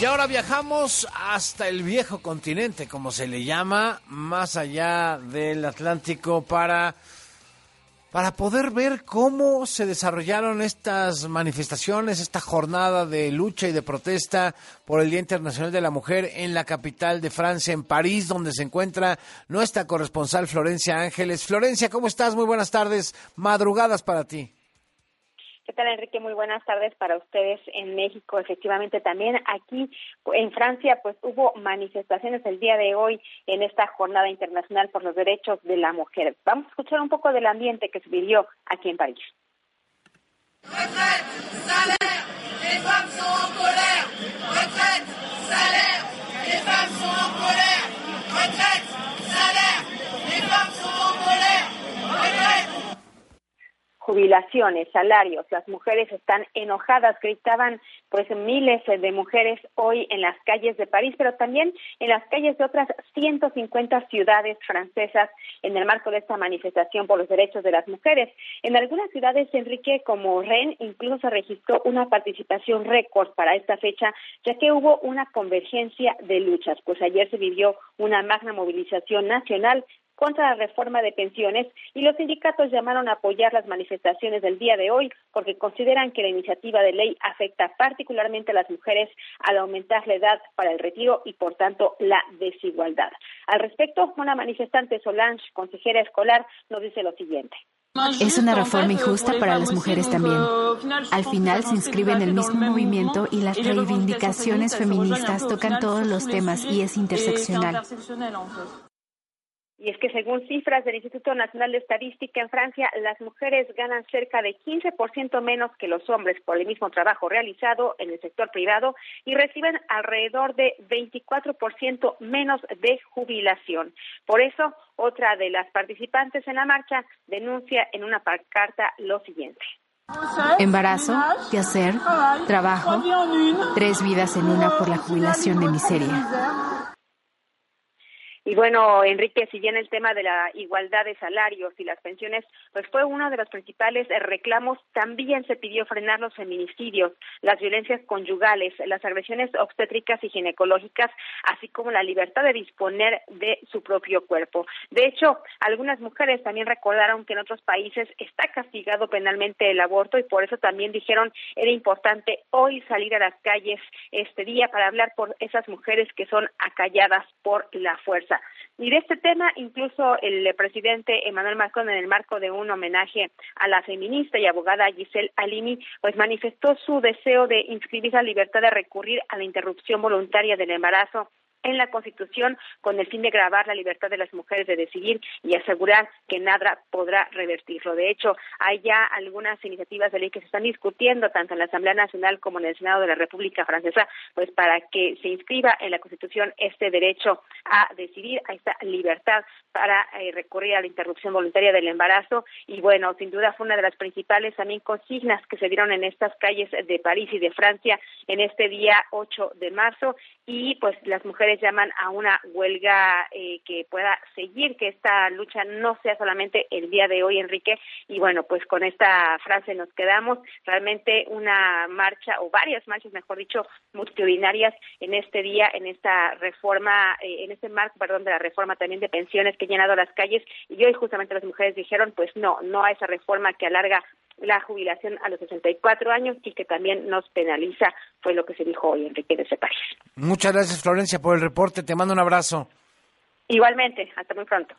Y ahora viajamos hasta el viejo continente, como se le llama, más allá del Atlántico, para, para poder ver cómo se desarrollaron estas manifestaciones, esta jornada de lucha y de protesta por el Día Internacional de la Mujer en la capital de Francia, en París, donde se encuentra nuestra corresponsal Florencia Ángeles. Florencia, ¿cómo estás? Muy buenas tardes, madrugadas para ti. ¿Qué tal, Enrique? Muy buenas tardes para ustedes en México. Efectivamente, también aquí en Francia, pues hubo manifestaciones el día de hoy en esta Jornada Internacional por los Derechos de la Mujer. Vamos a escuchar un poco del ambiente que se vivió aquí en París. Jubilaciones, salarios. Las mujeres están enojadas, gritaban pues miles de mujeres hoy en las calles de París, pero también en las calles de otras 150 ciudades francesas en el marco de esta manifestación por los derechos de las mujeres. En algunas ciudades, Enrique, como Rennes, incluso se registró una participación récord para esta fecha, ya que hubo una convergencia de luchas. Pues ayer se vivió una magna movilización nacional contra la reforma de pensiones y los sindicatos llamaron a apoyar las manifestaciones del día de hoy porque consideran que la iniciativa de ley afecta particularmente a las mujeres al aumentar la edad para el retiro y por tanto la desigualdad. Al respecto, una manifestante Solange, consejera escolar, nos dice lo siguiente. Es una reforma injusta para las mujeres también. Al final se inscribe en el mismo movimiento y las reivindicaciones feministas tocan todos los temas y es interseccional. Y es que según cifras del Instituto Nacional de Estadística en Francia, las mujeres ganan cerca de 15% menos que los hombres por el mismo trabajo realizado en el sector privado y reciben alrededor de 24% menos de jubilación. Por eso, otra de las participantes en la marcha denuncia en una carta lo siguiente. Embarazo, hacer, trabajo, tres vidas en una por la jubilación de miseria. Y bueno, Enrique, si bien el tema de la igualdad de salarios y las pensiones, pues fue uno de los principales reclamos, también se pidió frenar los feminicidios, las violencias conyugales, las agresiones obstétricas y ginecológicas, así como la libertad de disponer de su propio cuerpo. De hecho, algunas mujeres también recordaron que en otros países está castigado penalmente el aborto y por eso también dijeron era importante hoy salir a las calles este día para hablar por esas mujeres que son acalladas por la fuerza. Y de este tema, incluso el presidente Emmanuel Macron, en el marco de un homenaje a la feminista y abogada Giselle Halimi, pues manifestó su deseo de inscribir la libertad de recurrir a la interrupción voluntaria del embarazo en la Constitución con el fin de grabar la libertad de las mujeres de decidir y asegurar que nada podrá revertirlo. De hecho, hay ya algunas iniciativas de ley que se están discutiendo tanto en la Asamblea Nacional como en el Senado de la República Francesa, pues para que se inscriba en la Constitución este derecho a decidir, a esta libertad para eh, recurrir a la interrupción voluntaria del embarazo. Y bueno, sin duda fue una de las principales también consignas que se dieron en estas calles de París y de Francia en este día 8 de marzo y pues las mujeres llaman a una huelga eh, que pueda seguir, que esta lucha no sea solamente el día de hoy, Enrique. Y bueno, pues con esta frase nos quedamos. Realmente una marcha, o varias marchas, mejor dicho, multitudinarias en este día, en esta reforma, eh, en este marco, perdón, de la reforma también de pensiones que ha llenado las calles. Y hoy justamente las mujeres dijeron, pues no, no a esa reforma que alarga la jubilación a los 64 años y que también nos penaliza, fue lo que se dijo hoy Enrique de ese país. Muchas gracias Florencia por el reporte, te mando un abrazo. Igualmente, hasta muy pronto.